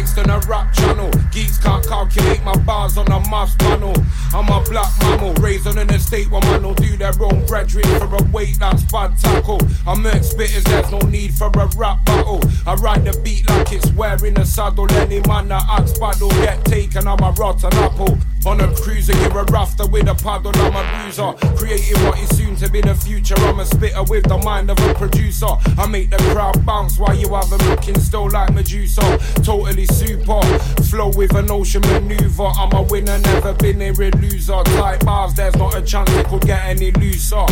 lyrics than a rap channel. Geeks can't calculate my bars on a maths panel. I'm a black mammal, raised on an estate where man will do their own graduate for a weight that's bad tackle. I'm merc spitters, there's no need for a rap battle. I ride the beat like it's wearing a saddle. Any man that acts bad will get taken, I'm a rotten apple. On a cruiser, you're a rafter with a paddle, I'm a bruiser. Creating what is soon to be the future, I'm a spitter with the mind of a producer. I make the crowd bounce while you have them looking still like Medusa. Totally super, flow with an ocean maneuver. I'm a winner, never been a loser. Tight bars, there's not a chance it could get any looser.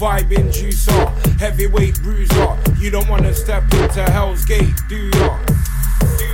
Vibing juicer, heavyweight bruiser. You don't wanna step into Hell's Gate? Do ya? Do